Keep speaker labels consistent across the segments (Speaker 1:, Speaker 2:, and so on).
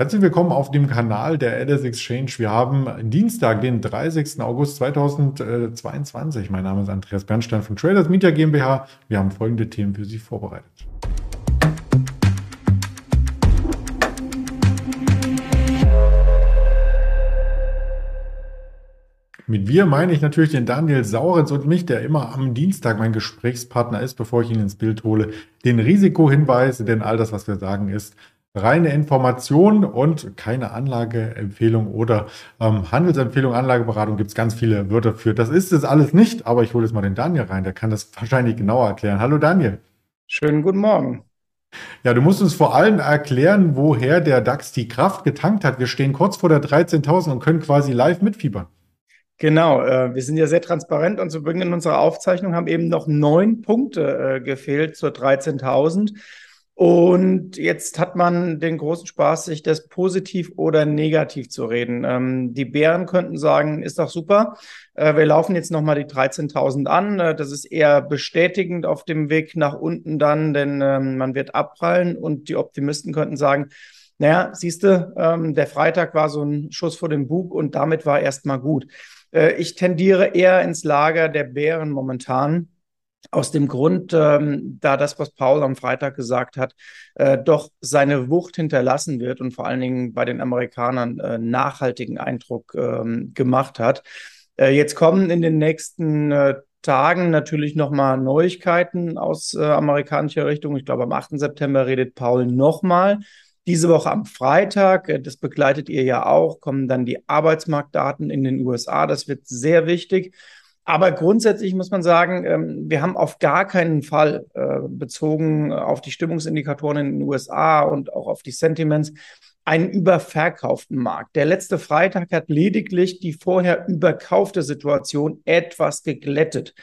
Speaker 1: Herzlich willkommen auf dem Kanal der LS Exchange. Wir haben Dienstag, den 30. August 2022. Mein Name ist Andreas Bernstein von Traders Media GmbH. Wir haben folgende Themen für Sie vorbereitet. Mit wir meine ich natürlich den Daniel Saurenz und mich, der immer am Dienstag mein Gesprächspartner ist, bevor ich ihn ins Bild hole. Den Risikohinweis, denn all das, was wir sagen, ist reine Information und keine Anlageempfehlung oder ähm, Handelsempfehlung, Anlageberatung gibt es ganz viele Wörter für. Das ist es alles nicht, aber ich hole jetzt mal den Daniel rein, der kann das wahrscheinlich genauer erklären. Hallo Daniel.
Speaker 2: Schönen guten Morgen.
Speaker 1: Ja, du musst uns vor allem erklären, woher der DAX die Kraft getankt hat. Wir stehen kurz vor der 13.000 und können quasi live mitfiebern.
Speaker 2: Genau, äh, wir sind ja sehr transparent und zu Beginn unserer Aufzeichnung haben eben noch neun Punkte äh, gefehlt zur 13.000. Und jetzt hat man den großen Spaß, sich das positiv oder negativ zu reden. Ähm, die Bären könnten sagen, ist doch super. Äh, wir laufen jetzt nochmal die 13.000 an. Äh, das ist eher bestätigend auf dem Weg nach unten dann, denn ähm, man wird abprallen. Und die Optimisten könnten sagen, naja, siehst du, ähm, der Freitag war so ein Schuss vor dem Bug und damit war erstmal gut. Äh, ich tendiere eher ins Lager der Bären momentan aus dem Grund, ähm, da das, was Paul am Freitag gesagt hat, äh, doch seine Wucht hinterlassen wird und vor allen Dingen bei den Amerikanern äh, nachhaltigen Eindruck ähm, gemacht hat. Äh, jetzt kommen in den nächsten äh, Tagen natürlich nochmal Neuigkeiten aus äh, amerikanischer Richtung. Ich glaube, am 8. September redet Paul nochmal. Diese Woche am Freitag, äh, das begleitet ihr ja auch, kommen dann die Arbeitsmarktdaten in den USA. Das wird sehr wichtig. Aber grundsätzlich muss man sagen, ähm, wir haben auf gar keinen Fall äh, bezogen auf die Stimmungsindikatoren in den USA und auch auf die Sentiments einen überverkauften Markt. Der letzte Freitag hat lediglich die vorher überkaufte Situation etwas geglättet.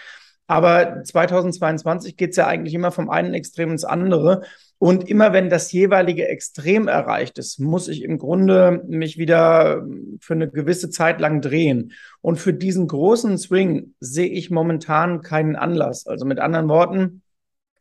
Speaker 2: Aber 2022 geht es ja eigentlich immer vom einen Extrem ins andere. Und immer wenn das jeweilige Extrem erreicht ist, muss ich im Grunde mich wieder für eine gewisse Zeit lang drehen. Und für diesen großen Swing sehe ich momentan keinen Anlass. Also mit anderen Worten,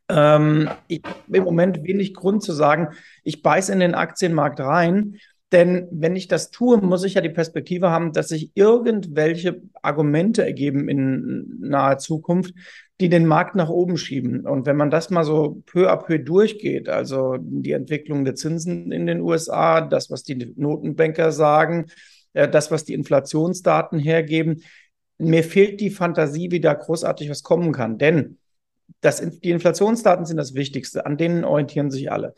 Speaker 2: ähm, ich habe im Moment wenig Grund zu sagen, ich beiße in den Aktienmarkt rein. Denn wenn ich das tue, muss ich ja die Perspektive haben, dass sich irgendwelche Argumente ergeben in naher Zukunft, die den Markt nach oben schieben. Und wenn man das mal so peu à peu durchgeht, also die Entwicklung der Zinsen in den USA, das, was die Notenbanker sagen, äh, das, was die Inflationsdaten hergeben, mir fehlt die Fantasie, wie da großartig was kommen kann. Denn das, die Inflationsdaten sind das Wichtigste, an denen orientieren sich alle.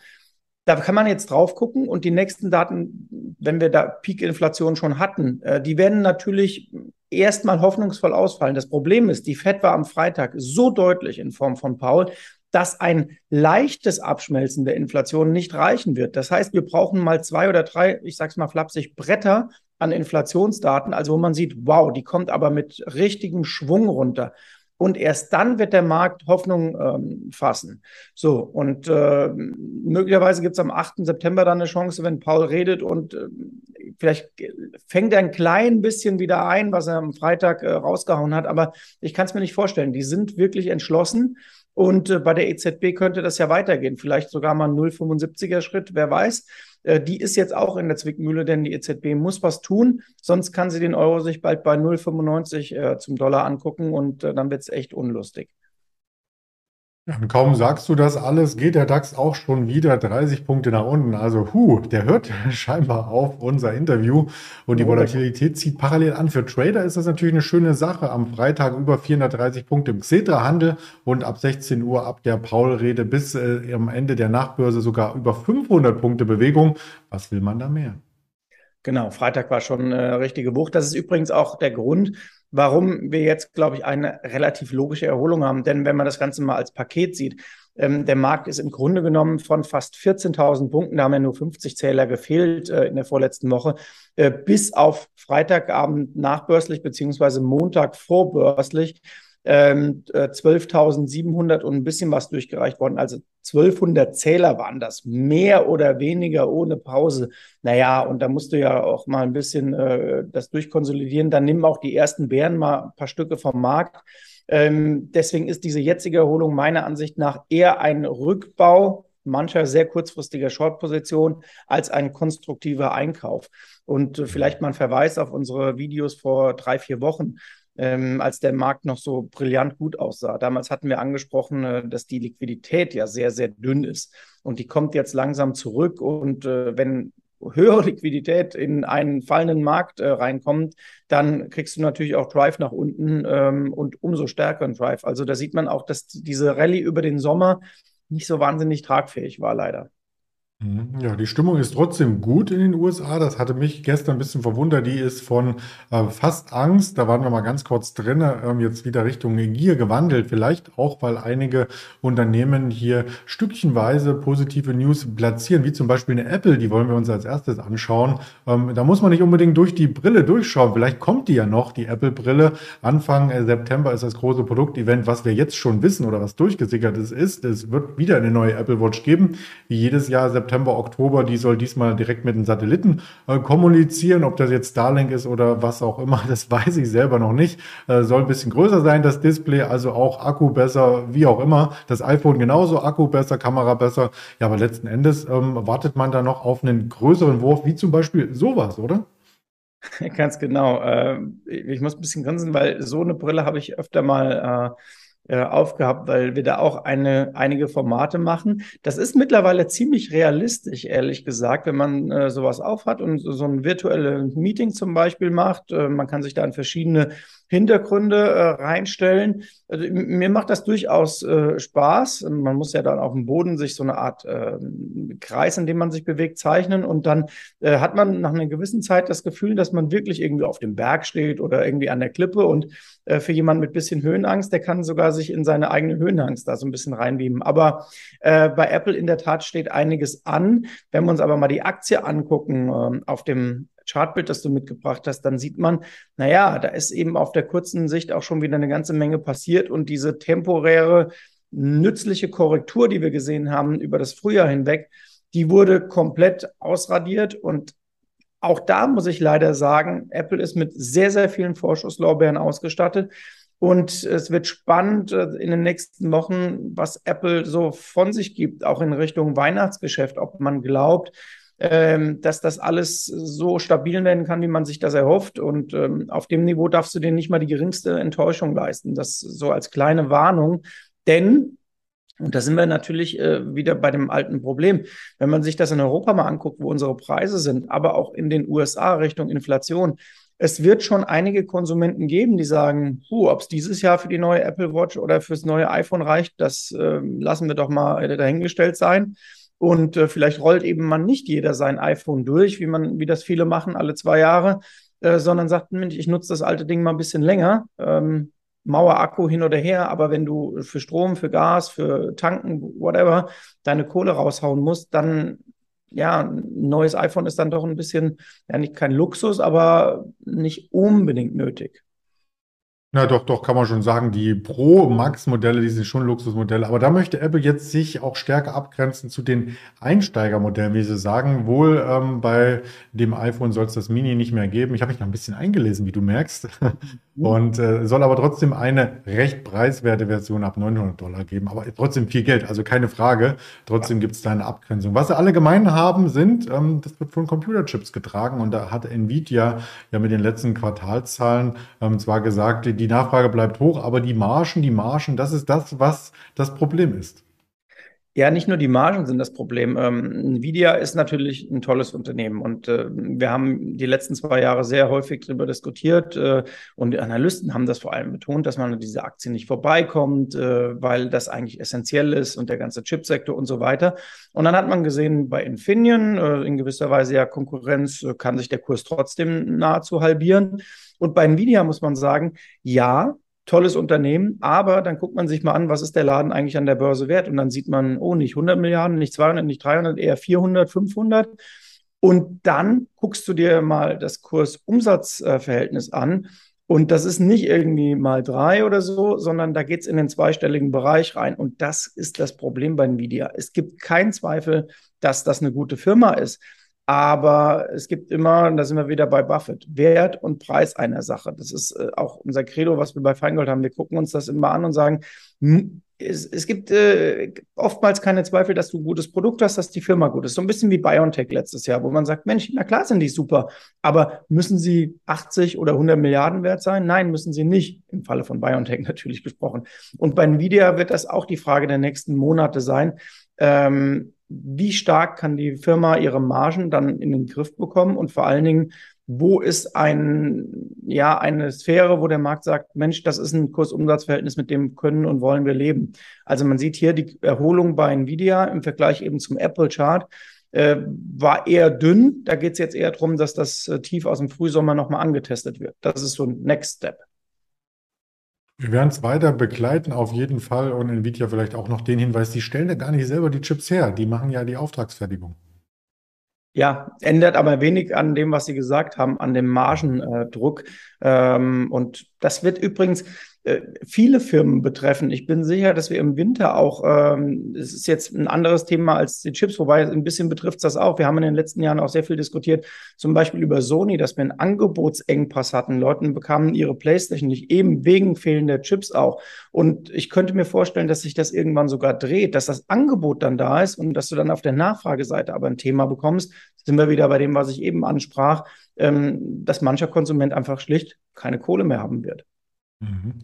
Speaker 2: Da kann man jetzt drauf gucken und die nächsten Daten, wenn wir da Peak-Inflation schon hatten, äh, die werden natürlich erstmal hoffnungsvoll ausfallen. Das Problem ist, die FED war am Freitag so deutlich in Form von Paul, dass ein leichtes Abschmelzen der Inflation nicht reichen wird. Das heißt, wir brauchen mal zwei oder drei, ich sag's mal flapsig, Bretter an Inflationsdaten, also wo man sieht, wow, die kommt aber mit richtigem Schwung runter. Und erst dann wird der Markt Hoffnung ähm, fassen. So, und äh, möglicherweise gibt es am 8. September dann eine Chance, wenn Paul redet und äh, vielleicht fängt er ein klein bisschen wieder ein, was er am Freitag äh, rausgehauen hat. Aber ich kann es mir nicht vorstellen. Die sind wirklich entschlossen. Und äh, bei der EZB könnte das ja weitergehen. Vielleicht sogar mal ein 0,75er Schritt, wer weiß. Äh, die ist jetzt auch in der Zwickmühle, denn die EZB muss was tun, sonst kann sie den Euro sich bald bei 0,95 äh, zum Dollar angucken und äh, dann wird es echt unlustig.
Speaker 1: Und kaum sagst du das alles, geht der DAX auch schon wieder 30 Punkte nach unten. Also, hu, der hört scheinbar auf unser Interview und die Volatilität zieht parallel an. Für Trader ist das natürlich eine schöne Sache. Am Freitag über 430 Punkte im Xetra-Handel und ab 16 Uhr ab der Paul-Rede bis äh, am Ende der Nachbörse sogar über 500 Punkte Bewegung. Was will man da mehr?
Speaker 2: Genau, Freitag war schon eine richtige Wucht. Das ist übrigens auch der Grund, warum wir jetzt, glaube ich, eine relativ logische Erholung haben. Denn wenn man das Ganze mal als Paket sieht, ähm, der Markt ist im Grunde genommen von fast 14.000 Punkten, da haben ja nur 50 Zähler gefehlt äh, in der vorletzten Woche, äh, bis auf Freitagabend nachbörslich beziehungsweise Montag vorbörslich ähm, 12.700 äh, und ein bisschen was durchgereicht worden. Also 1200 Zähler waren das, mehr oder weniger ohne Pause. Naja, und da musst du ja auch mal ein bisschen äh, das durchkonsolidieren. Dann nimm auch die ersten Bären mal ein paar Stücke vom Markt. Ähm, deswegen ist diese jetzige Erholung meiner Ansicht nach eher ein Rückbau mancher sehr kurzfristiger Short-Position als ein konstruktiver Einkauf. Und äh, vielleicht mal ein Verweis auf unsere Videos vor drei, vier Wochen. Ähm, als der Markt noch so brillant gut aussah. Damals hatten wir angesprochen, äh, dass die Liquidität ja sehr, sehr dünn ist. Und die kommt jetzt langsam zurück. Und äh, wenn höhere Liquidität in einen fallenden Markt äh, reinkommt, dann kriegst du natürlich auch Drive nach unten ähm, und umso stärkeren Drive. Also da sieht man auch, dass diese Rallye über den Sommer nicht so wahnsinnig tragfähig war, leider.
Speaker 1: Mhm. Ja, die Stimmung ist trotzdem gut in den USA. Das hatte mich gestern ein bisschen verwundert. Die ist von äh, fast Angst, da waren wir mal ganz kurz drin, ähm, jetzt wieder Richtung Gier gewandelt. Vielleicht auch, weil einige Unternehmen hier stückchenweise positive News platzieren, wie zum Beispiel eine Apple, die wollen wir uns als erstes anschauen. Ähm, da muss man nicht unbedingt durch die Brille durchschauen. Vielleicht kommt die ja noch, die Apple-Brille. Anfang äh, September ist das große Produktevent, was wir jetzt schon wissen oder was durchgesickert ist, ist, es wird wieder eine neue Apple Watch geben, wie jedes Jahr September September, Oktober, die soll diesmal direkt mit den Satelliten äh, kommunizieren. Ob das jetzt Starlink ist oder was auch immer, das weiß ich selber noch nicht. Äh, soll ein bisschen größer sein, das Display, also auch Akku besser, wie auch immer. Das iPhone genauso, Akku besser, Kamera besser. Ja, aber letzten Endes ähm, wartet man da noch auf einen größeren Wurf, wie zum Beispiel sowas, oder?
Speaker 2: Ganz genau. Äh, ich muss ein bisschen grinsen, weil so eine Brille habe ich öfter mal äh, aufgehabt, weil wir da auch eine, einige Formate machen. Das ist mittlerweile ziemlich realistisch, ehrlich gesagt, wenn man äh, sowas aufhat und so, so ein virtuelles Meeting zum Beispiel macht. Äh, man kann sich da in verschiedene Hintergründe äh, reinstellen. Also, mir macht das durchaus äh, Spaß. Man muss ja dann auf dem Boden sich so eine Art äh, Kreis, in dem man sich bewegt, zeichnen und dann äh, hat man nach einer gewissen Zeit das Gefühl, dass man wirklich irgendwie auf dem Berg steht oder irgendwie an der Klippe und äh, für jemanden mit bisschen Höhenangst, der kann sogar sich in seine eigene Höhenangst da so ein bisschen reinbeamen. Aber äh, bei Apple in der Tat steht einiges an. Wenn wir uns aber mal die Aktie angucken äh, auf dem Chartbild, das du mitgebracht hast, dann sieht man, naja, da ist eben auf der kurzen Sicht auch schon wieder eine ganze Menge passiert und diese temporäre, nützliche Korrektur, die wir gesehen haben über das Frühjahr hinweg, die wurde komplett ausradiert und auch da muss ich leider sagen, Apple ist mit sehr, sehr vielen Vorschusslorbeeren ausgestattet. Und es wird spannend äh, in den nächsten Wochen, was Apple so von sich gibt, auch in Richtung Weihnachtsgeschäft, ob man glaubt, ähm, dass das alles so stabil werden kann, wie man sich das erhofft. Und ähm, auf dem Niveau darfst du dir nicht mal die geringste Enttäuschung leisten. Das so als kleine Warnung. Denn und da sind wir natürlich äh, wieder bei dem alten Problem. Wenn man sich das in Europa mal anguckt, wo unsere Preise sind, aber auch in den USA Richtung Inflation, es wird schon einige Konsumenten geben, die sagen, ob es dieses Jahr für die neue Apple Watch oder fürs neue iPhone reicht, das äh, lassen wir doch mal dahingestellt sein. Und äh, vielleicht rollt eben man nicht jeder sein iPhone durch, wie man, wie das viele machen, alle zwei Jahre, äh, sondern sagt, Mensch, ich nutze das alte Ding mal ein bisschen länger. Ähm, Mauerakku hin oder her, aber wenn du für Strom, für Gas, für Tanken, whatever, deine Kohle raushauen musst, dann ja, ein neues iPhone ist dann doch ein bisschen, ja, nicht kein Luxus, aber nicht unbedingt nötig.
Speaker 1: Na doch, doch, kann man schon sagen, die Pro-Max-Modelle, die sind schon Luxusmodelle. Aber da möchte Apple jetzt sich auch stärker abgrenzen zu den Einsteigermodellen, wie sie sagen. Wohl ähm, bei dem iPhone soll es das Mini nicht mehr geben. Ich habe mich noch ein bisschen eingelesen, wie du merkst. Mhm. Und äh, soll aber trotzdem eine recht preiswerte Version ab 900 Dollar geben. Aber trotzdem viel Geld, also keine Frage. Trotzdem gibt es da eine Abgrenzung. Was sie alle gemein haben, sind, ähm, das wird von Computerchips getragen. Und da hat Nvidia ja mit den letzten Quartalzahlen ähm, zwar gesagt, die Nachfrage bleibt hoch, aber die Margen, die Margen, das ist das, was das Problem ist.
Speaker 2: Ja, nicht nur die Margen sind das Problem. Ähm, Nvidia ist natürlich ein tolles Unternehmen und äh, wir haben die letzten zwei Jahre sehr häufig darüber diskutiert äh, und die Analysten haben das vor allem betont, dass man an diese Aktien nicht vorbeikommt, äh, weil das eigentlich essentiell ist und der ganze Chipsektor und so weiter. Und dann hat man gesehen, bei Infineon äh, in gewisser Weise ja Konkurrenz äh, kann sich der Kurs trotzdem nahezu halbieren. Und bei Nvidia muss man sagen, ja, tolles Unternehmen, aber dann guckt man sich mal an, was ist der Laden eigentlich an der Börse wert? Und dann sieht man, oh, nicht 100 Milliarden, nicht 200, nicht 300, eher 400, 500. Und dann guckst du dir mal das Kurs-Umsatz-Verhältnis an. Und das ist nicht irgendwie mal drei oder so, sondern da geht es in den zweistelligen Bereich rein. Und das ist das Problem bei Nvidia. Es gibt keinen Zweifel, dass das eine gute Firma ist. Aber es gibt immer, da sind wir wieder bei Buffett, Wert und Preis einer Sache. Das ist äh, auch unser Credo, was wir bei Feingold haben. Wir gucken uns das immer an und sagen, es, es gibt äh, oftmals keine Zweifel, dass du ein gutes Produkt hast, dass die Firma gut ist. So ein bisschen wie BioNTech letztes Jahr, wo man sagt, Mensch, na klar sind die super, aber müssen sie 80 oder 100 Milliarden wert sein? Nein, müssen sie nicht. Im Falle von BioNTech natürlich gesprochen. Und bei Nvidia wird das auch die Frage der nächsten Monate sein. Ähm, wie stark kann die Firma ihre Margen dann in den Griff bekommen und vor allen Dingen, wo ist ein, ja, eine Sphäre, wo der Markt sagt, Mensch, das ist ein Kursumsatzverhältnis, mit dem können und wollen wir leben. Also man sieht hier die Erholung bei Nvidia im Vergleich eben zum Apple-Chart. Äh, war eher dünn. Da geht es jetzt eher darum, dass das äh, Tief aus dem Frühsommer nochmal angetestet wird. Das ist so ein Next Step.
Speaker 1: Wir werden es weiter begleiten, auf jeden Fall. Und Nvidia vielleicht auch noch den Hinweis, die stellen ja gar nicht selber die Chips her. Die machen ja die Auftragsfertigung.
Speaker 2: Ja, ändert aber wenig an dem, was Sie gesagt haben, an dem Margendruck. Ähm, und das wird übrigens, äh, viele Firmen betreffen. Ich bin sicher, dass wir im Winter auch, ähm, es ist jetzt ein anderes Thema als die Chips, wobei ein bisschen betrifft das auch. Wir haben in den letzten Jahren auch sehr viel diskutiert, zum Beispiel über Sony, dass wir einen Angebotsengpass hatten. Leute bekamen ihre Playstation nicht, eben wegen fehlender Chips auch. Und ich könnte mir vorstellen, dass sich das irgendwann sogar dreht, dass das Angebot dann da ist und dass du dann auf der Nachfrageseite aber ein Thema bekommst. Sind wir wieder bei dem, was ich eben ansprach, ähm, dass mancher Konsument einfach schlicht keine Kohle mehr haben wird.
Speaker 1: Mhm.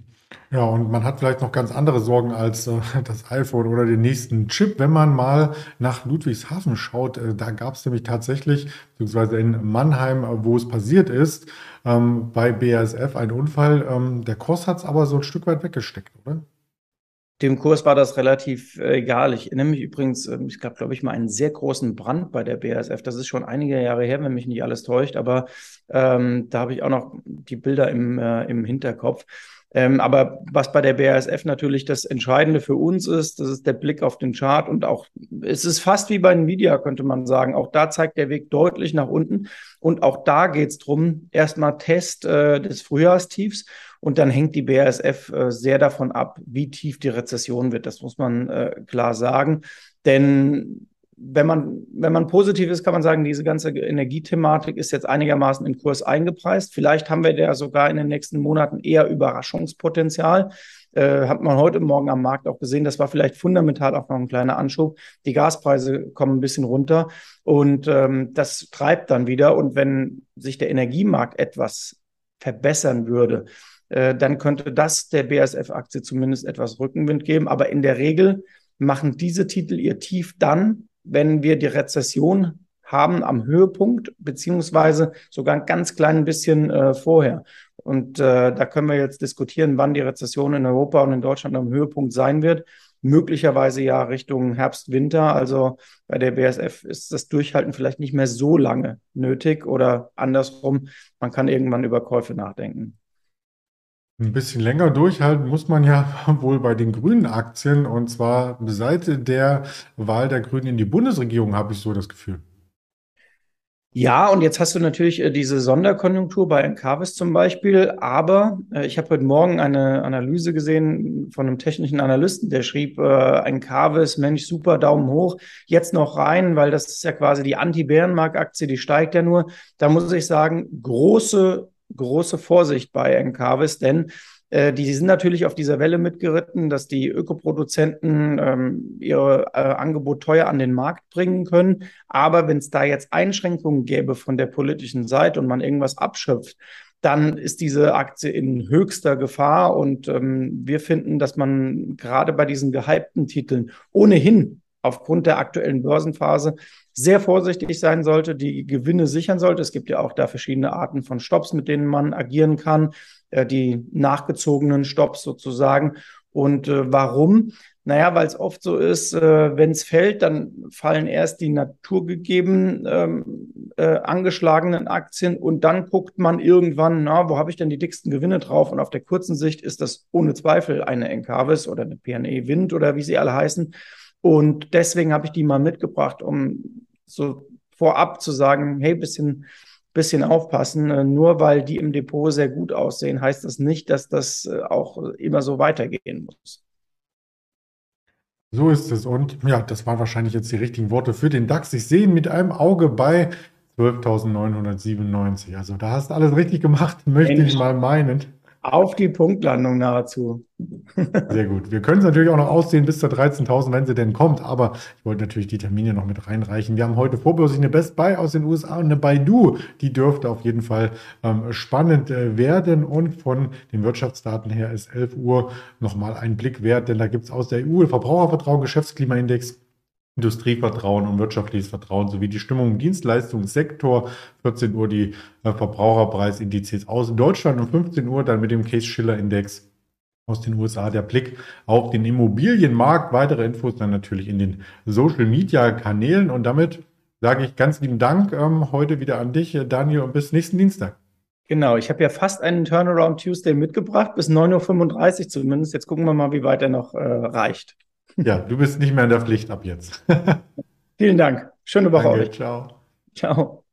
Speaker 1: Ja, und man hat vielleicht noch ganz andere Sorgen als äh, das iPhone oder den nächsten Chip. Wenn man mal nach Ludwigshafen schaut, äh, da gab es nämlich tatsächlich, beziehungsweise in Mannheim, äh, wo es passiert ist, ähm, bei BASF ein Unfall. Ähm, der Kurs hat es aber so ein Stück weit weggesteckt, oder?
Speaker 2: Dem Kurs war das relativ äh, egal. Ich erinnere mich übrigens, äh, es gab, glaube ich, mal einen sehr großen Brand bei der BASF. Das ist schon einige Jahre her, wenn mich nicht alles täuscht, aber ähm, da habe ich auch noch die Bilder im, äh, im Hinterkopf. Ähm, aber was bei der BASF natürlich das Entscheidende für uns ist, das ist der Blick auf den Chart und auch, es ist fast wie bei Nvidia, könnte man sagen. Auch da zeigt der Weg deutlich nach unten. Und auch da geht es darum, erstmal Test äh, des Frühjahrstiefs und dann hängt die BASF äh, sehr davon ab, wie tief die Rezession wird. Das muss man äh, klar sagen. Denn wenn man, wenn man positiv ist, kann man sagen, diese ganze Energiethematik ist jetzt einigermaßen im Kurs eingepreist. Vielleicht haben wir da sogar in den nächsten Monaten eher Überraschungspotenzial. Äh, hat man heute Morgen am Markt auch gesehen. Das war vielleicht fundamental auch noch ein kleiner Anschub. Die Gaspreise kommen ein bisschen runter und ähm, das treibt dann wieder. Und wenn sich der Energiemarkt etwas verbessern würde, äh, dann könnte das der BASF-Aktie zumindest etwas Rückenwind geben. Aber in der Regel machen diese Titel ihr Tief dann, wenn wir die Rezession haben am Höhepunkt, beziehungsweise sogar ein ganz klein bisschen äh, vorher. Und äh, da können wir jetzt diskutieren, wann die Rezession in Europa und in Deutschland am Höhepunkt sein wird. Möglicherweise ja Richtung Herbst, Winter. Also bei der BSF ist das Durchhalten vielleicht nicht mehr so lange nötig oder andersrum, man kann irgendwann über Käufe nachdenken.
Speaker 1: Ein bisschen länger durchhalten muss man ja wohl bei den grünen Aktien und zwar seit der Wahl der Grünen in die Bundesregierung, habe ich so das Gefühl.
Speaker 2: Ja, und jetzt hast du natürlich äh, diese Sonderkonjunktur bei Encarvis zum Beispiel, aber äh, ich habe heute Morgen eine Analyse gesehen von einem technischen Analysten, der schrieb, äh, Encarvis, Mensch, super, Daumen hoch, jetzt noch rein, weil das ist ja quasi die Anti-Bärenmark-Aktie, die steigt ja nur. Da muss ich sagen, große große Vorsicht bei Encarvis, denn äh, die sind natürlich auf dieser Welle mitgeritten, dass die Ökoproduzenten ähm, ihr äh, Angebot teuer an den Markt bringen können. Aber wenn es da jetzt Einschränkungen gäbe von der politischen Seite und man irgendwas abschöpft, dann ist diese Aktie in höchster Gefahr. Und ähm, wir finden, dass man gerade bei diesen gehypten Titeln ohnehin aufgrund der aktuellen Börsenphase sehr vorsichtig sein sollte, die Gewinne sichern sollte. Es gibt ja auch da verschiedene Arten von Stops, mit denen man agieren kann, äh, die nachgezogenen Stops sozusagen. Und äh, warum? Naja, weil es oft so ist, äh, wenn es fällt, dann fallen erst die naturgegeben ähm, äh, angeschlagenen Aktien und dann guckt man irgendwann, na, wo habe ich denn die dicksten Gewinne drauf? Und auf der kurzen Sicht ist das ohne Zweifel eine Encarvis oder eine PNE Wind oder wie sie alle heißen. Und deswegen habe ich die mal mitgebracht, um so vorab zu sagen, hey, bisschen, bisschen aufpassen. Äh, nur weil die im Depot sehr gut aussehen, heißt das nicht, dass das äh, auch immer so weitergehen muss.
Speaker 1: So ist es. Und ja, das waren wahrscheinlich jetzt die richtigen Worte für den DAX. Ich sehe ihn mit einem Auge bei 12.997. Also da hast du alles richtig gemacht, möchte Mensch. ich mal meinen.
Speaker 2: Auf die Punktlandung nahezu.
Speaker 1: Sehr gut. Wir können es natürlich auch noch aussehen bis zur 13.000, wenn sie denn kommt. Aber ich wollte natürlich die Termine noch mit reinreichen. Wir haben heute vorbörslich eine Best Buy aus den USA und eine Baidu. Die dürfte auf jeden Fall ähm, spannend äh, werden. Und von den Wirtschaftsdaten her ist 11 Uhr nochmal ein Blick wert, denn da gibt es aus der EU Verbrauchervertrauen, Geschäftsklimaindex Industrievertrauen und wirtschaftliches Vertrauen sowie die Stimmung im Dienstleistungssektor. 14 Uhr die äh, Verbraucherpreisindizes aus Deutschland und 15 Uhr dann mit dem Case-Schiller-Index aus den USA der Blick auf den Immobilienmarkt. Weitere Infos dann natürlich in den Social-Media-Kanälen. Und damit sage ich ganz lieben Dank ähm, heute wieder an dich, äh, Daniel, und bis nächsten Dienstag.
Speaker 2: Genau, ich habe ja fast einen Turnaround Tuesday mitgebracht, bis 9.35 Uhr zumindest. Jetzt gucken wir mal, wie weit er noch äh, reicht.
Speaker 1: Ja, du bist nicht mehr in der Pflicht ab jetzt.
Speaker 2: Vielen Dank. Schöne Woche
Speaker 1: Danke,
Speaker 2: euch.
Speaker 1: Ciao.
Speaker 2: Ciao.